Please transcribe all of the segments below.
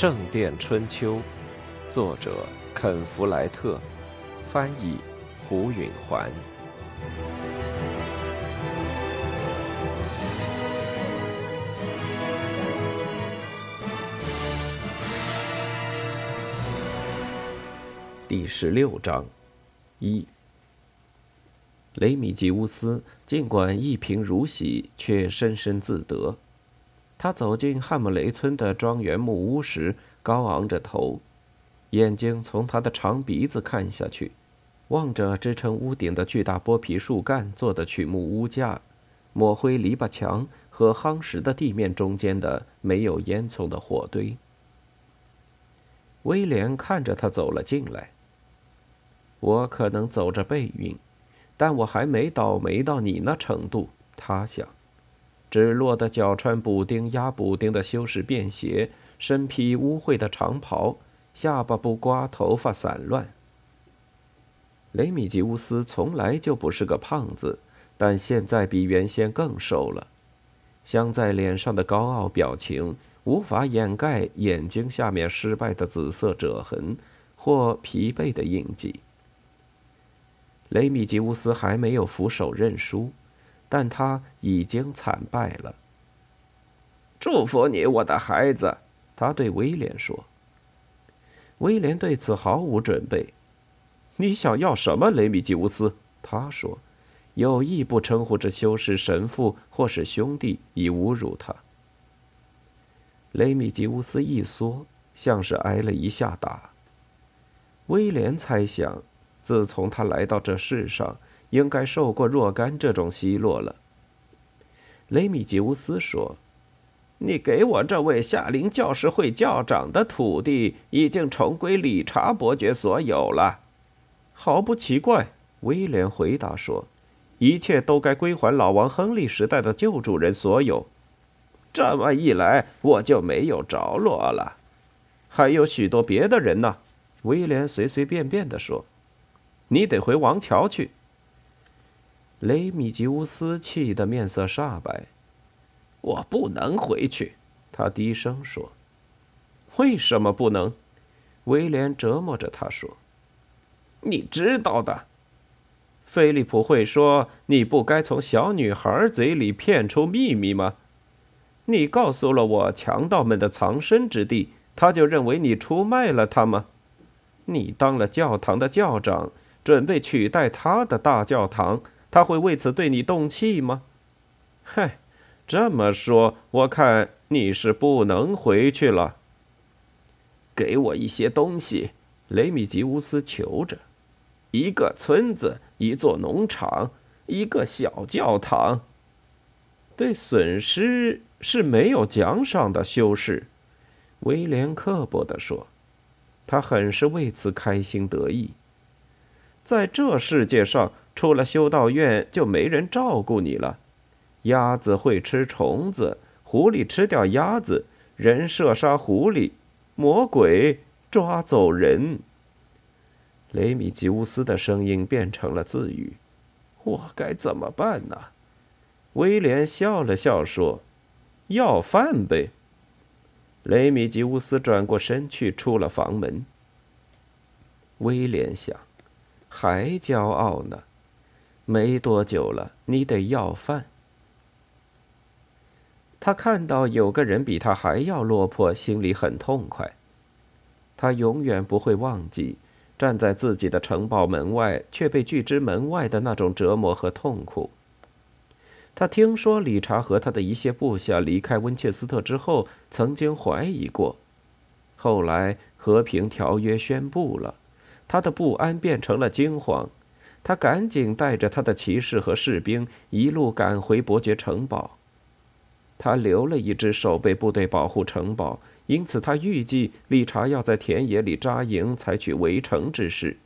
圣殿春秋》，作者肯·弗莱特，翻译胡允环。第十六章，一。雷米吉乌斯尽管一贫如洗，却深深自得。他走进汉姆雷村的庄园木屋时，高昂着头，眼睛从他的长鼻子看下去，望着支撑屋顶的巨大剥皮树干做的曲木屋架、抹灰篱笆墙和夯实的地面中间的没有烟囱的火堆。威廉看着他走了进来。我可能走着背运。但我还没倒霉到你那程度，他想。只落得脚穿补丁压补丁的修士便鞋，身披污秽的长袍，下巴不刮，头发散乱。雷米吉乌斯从来就不是个胖子，但现在比原先更瘦了。镶在脸上的高傲表情无法掩盖眼睛下面失败的紫色褶痕或疲惫的印记。雷米吉乌斯还没有俯首认输，但他已经惨败了。祝福你，我的孩子，他对威廉说。威廉对此毫无准备。你想要什么，雷米吉乌斯？他说，有意不称呼这修士神父或是兄弟，以侮辱他。雷米吉乌斯一缩，像是挨了一下打。威廉猜想。自从他来到这世上，应该受过若干这种奚落了。雷米吉乌斯说：“你给我这位夏林教士会教长的土地，已经重归理查伯爵所有了。”毫不奇怪，威廉回答说：“一切都该归还老王亨利时代的旧主人所有。这么一来，我就没有着落了。还有许多别的人呢。”威廉随随便便地说。你得回王桥去。雷米吉乌斯气得面色煞白。我不能回去，他低声说。为什么不能？威廉折磨着他说。你知道的，菲利普会说你不该从小女孩嘴里骗出秘密吗？你告诉了我强盗们的藏身之地，他就认为你出卖了他吗？你当了教堂的教长。准备取代他的大教堂，他会为此对你动气吗？嗨，这么说，我看你是不能回去了。给我一些东西，雷米吉乌斯求着。一个村子，一座农场，一个小教堂。对损失是没有奖赏的，修士。威廉刻薄地说，他很是为此开心得意。在这世界上，出了修道院，就没人照顾你了。鸭子会吃虫子，狐狸吃掉鸭子，人射杀狐狸，魔鬼抓走人。雷米吉乌斯的声音变成了自语：“我该怎么办呢？”威廉笑了笑说：“要饭呗。”雷米吉乌斯转过身去，出了房门。威廉想。还骄傲呢？没多久了，你得要饭。他看到有个人比他还要落魄，心里很痛快。他永远不会忘记站在自己的城堡门外却被拒之门外的那种折磨和痛苦。他听说理查和他的一些部下离开温切斯特之后，曾经怀疑过，后来和平条约宣布了。他的不安变成了惊慌，他赶紧带着他的骑士和士兵一路赶回伯爵城堡。他留了一支守备部队保护城堡，因此他预计理查要在田野里扎营，采取围城之势。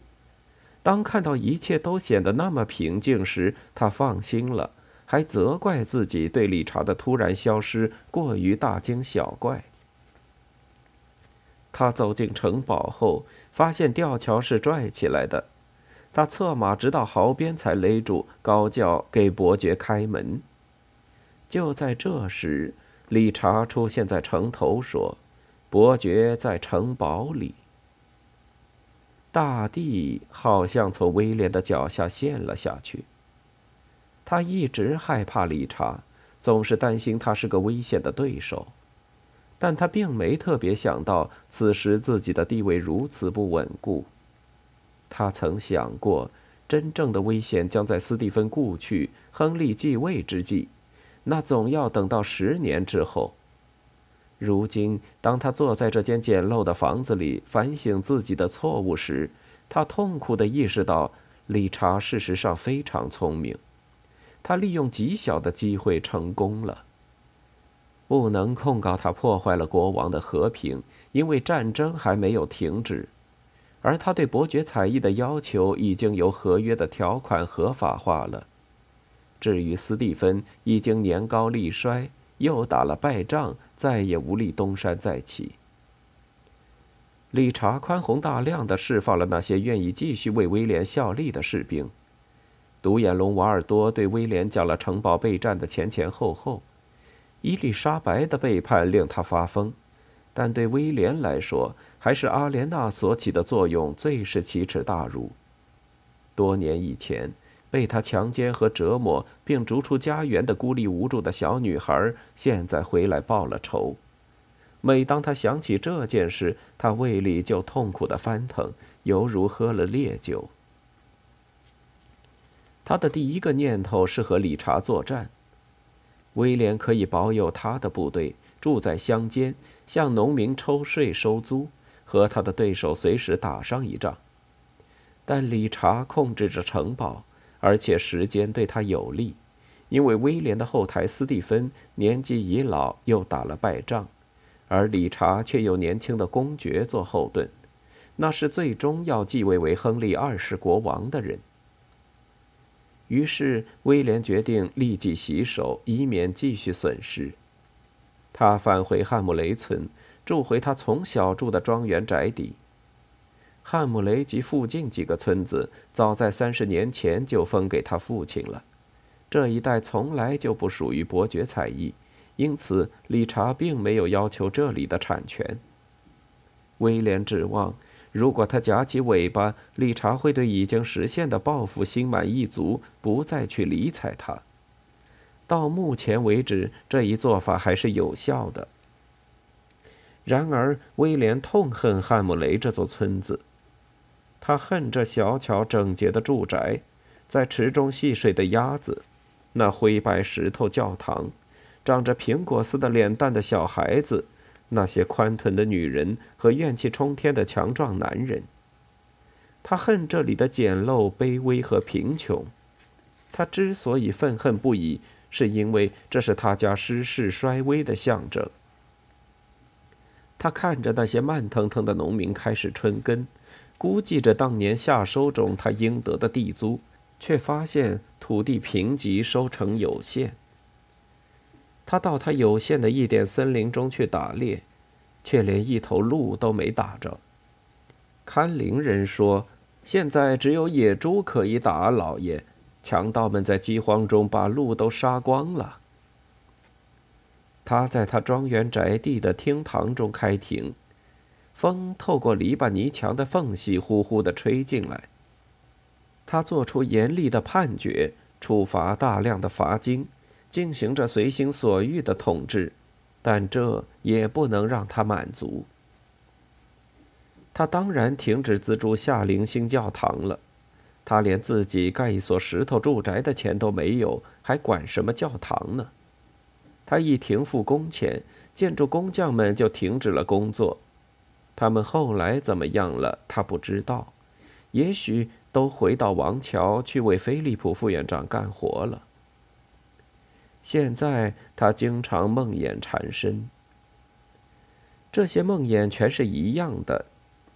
当看到一切都显得那么平静时，他放心了，还责怪自己对理查的突然消失过于大惊小怪。他走进城堡后，发现吊桥是拽起来的。他策马直到壕边才勒住，高叫给伯爵开门。就在这时，理查出现在城头，说：“伯爵在城堡里。大地好像从威廉的脚下陷了下去。他一直害怕理查，总是担心他是个危险的对手，但他并没特别想到此时自己的地位如此不稳固。他曾想过，真正的危险将在斯蒂芬故去、亨利继位之际，那总要等到十年之后。如今，当他坐在这间简陋的房子里反省自己的错误时，他痛苦地意识到，理查事实上非常聪明，他利用极小的机会成功了。不能控告他破坏了国王的和平，因为战争还没有停止，而他对伯爵才艺的要求已经由合约的条款合法化了。至于斯蒂芬，已经年高力衰。又打了败仗，再也无力东山再起。理查宽宏大量的释放了那些愿意继续为威廉效力的士兵。独眼龙瓦尔多对威廉讲了城堡备战的前前后后。伊丽莎白的背叛令他发疯，但对威廉来说，还是阿莲娜所起的作用最是奇耻大辱。多年以前。被他强奸和折磨，并逐出家园的孤立无助的小女孩，现在回来报了仇。每当他想起这件事，他胃里就痛苦的翻腾，犹如喝了烈酒。他的第一个念头是和理查作战。威廉可以保有他的部队，住在乡间，向农民抽税收租，和他的对手随时打上一仗。但理查控制着城堡。而且时间对他有利，因为威廉的后台斯蒂芬年纪已老，又打了败仗，而理查却有年轻的公爵做后盾，那是最终要继位为亨利二世国王的人。于是威廉决定立即洗手，以免继续损失。他返回汉姆雷村，住回他从小住的庄园宅邸。汉姆雷及附近几个村子，早在三十年前就封给他父亲了。这一带从来就不属于伯爵采邑，因此理查并没有要求这里的产权。威廉指望，如果他夹起尾巴，理查会对已经实现的报复心满意足，不再去理睬他。到目前为止，这一做法还是有效的。然而，威廉痛恨汉姆雷这座村子。他恨这小巧整洁的住宅，在池中戏水的鸭子，那灰白石头教堂，长着苹果似的脸蛋的小孩子，那些宽臀的女人和怨气冲天的强壮男人。他恨这里的简陋、卑微和贫穷。他之所以愤恨不已，是因为这是他家失势衰微的象征。他看着那些慢腾腾的农民开始春耕。估计着当年夏收中他应得的地租，却发现土地贫瘠，收成有限。他到他有限的一点森林中去打猎，却连一头鹿都没打着。看林人说，现在只有野猪可以打，老爷，强盗们在饥荒中把鹿都杀光了。他在他庄园宅地的厅堂中开庭。风透过篱笆泥墙的缝隙，呼呼地吹进来。他做出严厉的判决，处罚大量的罚金，进行着随心所欲的统治，但这也不能让他满足。他当然停止资助夏灵星教堂了。他连自己盖一所石头住宅的钱都没有，还管什么教堂呢？他一停付工钱，建筑工匠们就停止了工作。他们后来怎么样了？他不知道，也许都回到王桥去为菲利普副院长干活了。现在他经常梦魇缠身，这些梦魇全是一样的。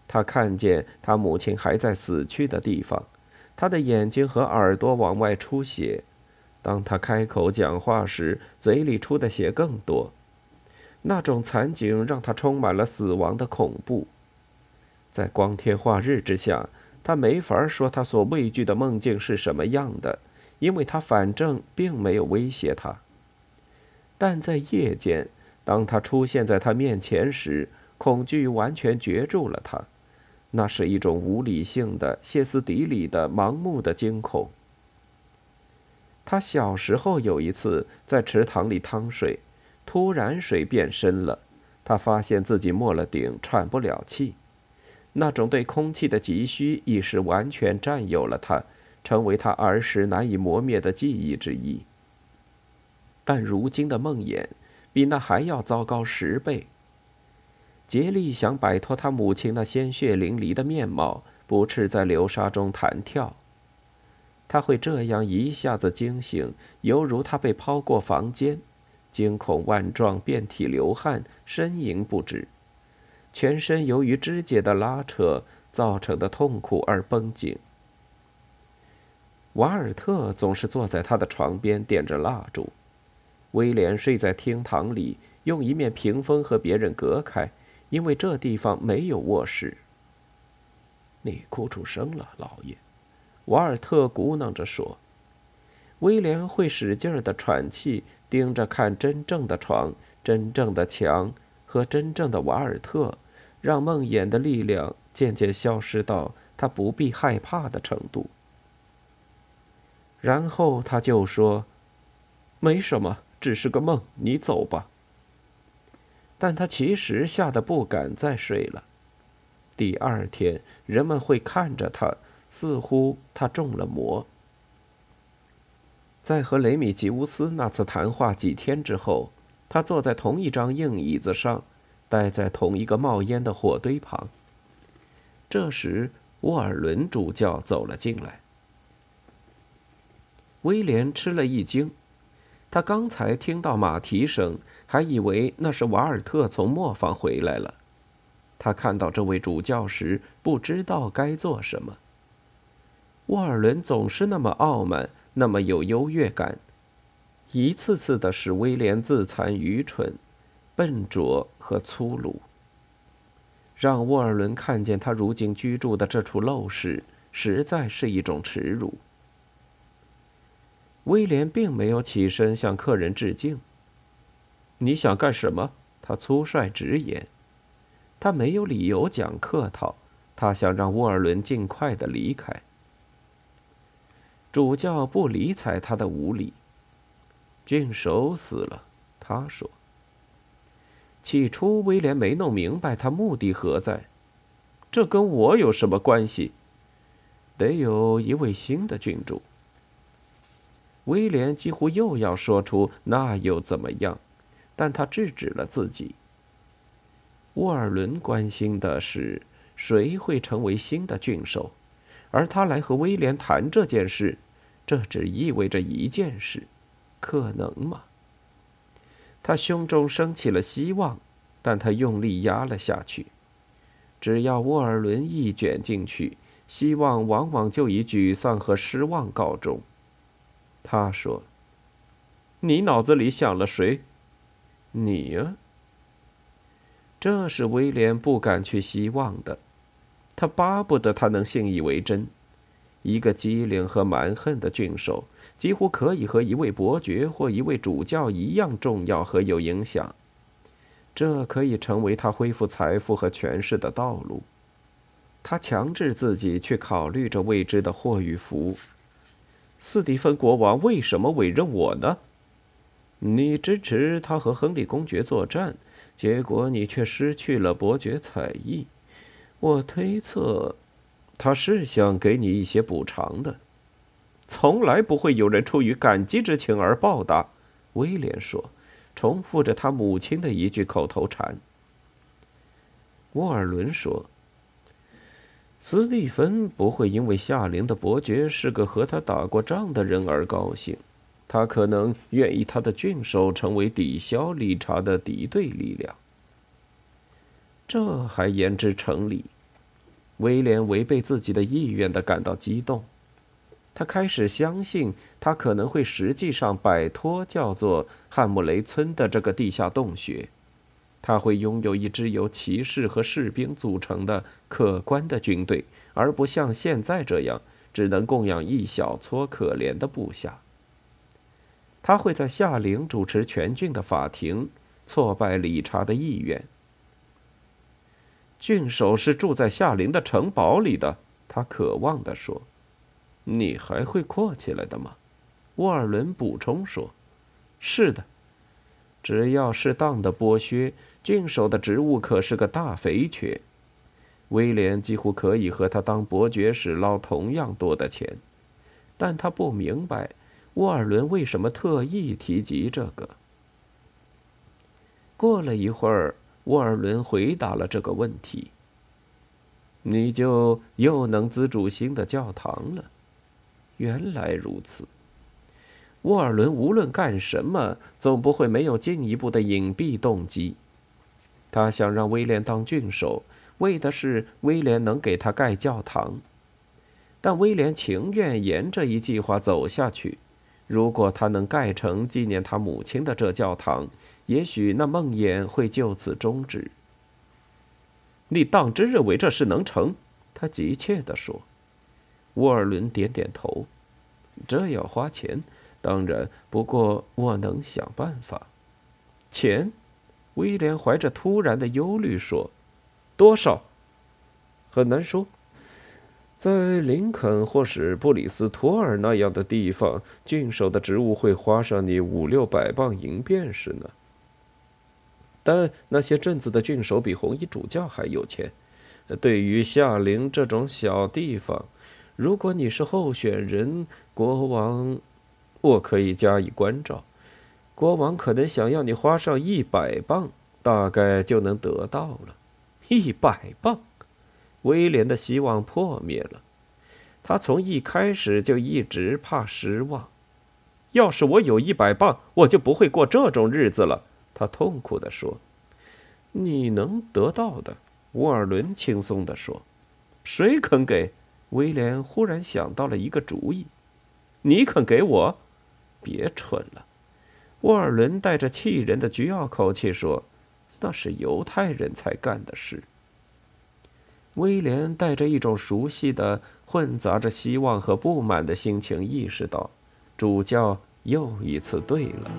他看见他母亲还在死去的地方，他的眼睛和耳朵往外出血，当他开口讲话时，嘴里出的血更多。那种惨景让他充满了死亡的恐怖，在光天化日之下，他没法说他所畏惧的梦境是什么样的，因为他反正并没有威胁他。但在夜间，当他出现在他面前时，恐惧完全攫住了他，那是一种无理性的、歇斯底里的、盲目的惊恐。他小时候有一次在池塘里趟水，突然水变深了，他发现自己没了顶，喘不了气。那种对空气的急需已是完全占有了他，成为他儿时难以磨灭的记忆之一。但如今的梦魇，比那还要糟糕十倍。杰利想摆脱他母亲那鲜血淋漓的面貌，不斥在流沙中弹跳。他会这样一下子惊醒，犹如他被抛过房间，惊恐万状，遍体流汗，呻吟不止，全身由于肢解的拉扯造成的痛苦而绷紧。瓦尔特总是坐在他的床边点着蜡烛，威廉睡在厅堂里，用一面屏风和别人隔开，因为这地方没有卧室。你哭出声了，老爷。瓦尔特鼓囊着说：“威廉会使劲儿的喘气，盯着看真正的床、真正的墙和真正的瓦尔特，让梦魇的力量渐渐消失到他不必害怕的程度。然后他就说：‘没什么，只是个梦，你走吧。’但他其实吓得不敢再睡了。第二天，人们会看着他。”似乎他中了魔。在和雷米吉乌斯那次谈话几天之后，他坐在同一张硬椅子上，待在同一个冒烟的火堆旁。这时，沃尔伦主教走了进来。威廉吃了一惊，他刚才听到马蹄声，还以为那是瓦尔特从磨坊回来了。他看到这位主教时，不知道该做什么。沃尔伦总是那么傲慢，那么有优越感，一次次的使威廉自惭愚蠢、笨拙和粗鲁。让沃尔伦看见他如今居住的这处陋室，实在是一种耻辱。威廉并没有起身向客人致敬。你想干什么？他粗率直言。他没有理由讲客套，他想让沃尔伦尽快的离开。主教不理睬他的无礼。郡守死了，他说。起初，威廉没弄明白他目的何在。这跟我有什么关系？得有一位新的郡主。威廉几乎又要说出那又怎么样，但他制止了自己。沃尔伦关心的是谁会成为新的郡守，而他来和威廉谈这件事。这只意味着一件事，可能吗？他胸中升起了希望，但他用力压了下去。只要沃尔伦一卷进去，希望往往就以沮丧和失望告终。他说：“你脑子里想了谁？你呀。”这是威廉不敢去希望的，他巴不得他能信以为真。一个机灵和蛮横的郡守，几乎可以和一位伯爵或一位主教一样重要和有影响。这可以成为他恢复财富和权势的道路。他强制自己去考虑这未知的祸与福。斯蒂芬国王为什么委任我呢？你支持他和亨利公爵作战，结果你却失去了伯爵才艺。我推测。他是想给你一些补偿的，从来不会有人出于感激之情而报答。”威廉说，重复着他母亲的一句口头禅。沃尔伦说：“斯蒂芬不会因为夏灵的伯爵是个和他打过仗的人而高兴，他可能愿意他的郡守成为抵消理查的敌对力量。这还言之成理。”威廉违背自己的意愿的感到激动，他开始相信他可能会实际上摆脱叫做汉姆雷村的这个地下洞穴，他会拥有一支由骑士和士兵组成的可观的军队，而不像现在这样只能供养一小撮可怜的部下。他会在夏陵主持全郡的法庭，挫败理查的意愿。郡守是住在夏林的城堡里的，他渴望地说。你还会阔起来的吗？沃尔伦补充说：“是的，只要适当的剥削，郡守的职务可是个大肥缺。威廉几乎可以和他当伯爵时捞同样多的钱，但他不明白沃尔伦为什么特意提及这个。”过了一会儿，沃尔伦回答了这个问题：“你就又能资助新的教堂了。”原来如此。沃尔伦无论干什么，总不会没有进一步的隐蔽动机。他想让威廉当郡守，为的是威廉能给他盖教堂。但威廉情愿沿着一计划走下去。如果他能盖成纪念他母亲的这教堂，也许那梦魇会就此终止。你当真认为这事能成？他急切地说。沃尔伦点点头，这要花钱，当然，不过我能想办法。钱，威廉怀着突然的忧虑说：“多少？很难说。在林肯或是布里斯托尔那样的地方，郡守的职务会花上你五六百磅银便是呢。但那些镇子的郡守比红衣主教还有钱。对于夏林这种小地方。”如果你是候选人，国王，我可以加以关照。国王可能想要你花上一百磅，大概就能得到了。一百磅，威廉的希望破灭了。他从一开始就一直怕失望。要是我有一百磅，我就不会过这种日子了。他痛苦地说：“你能得到的。”沃尔伦轻松地说：“谁肯给？”威廉忽然想到了一个主意：“你肯给我？别蠢了。”沃尔伦带着气人的倨傲口气说：“那是犹太人才干的事。”威廉带着一种熟悉的、混杂着希望和不满的心情，意识到主教又一次对了。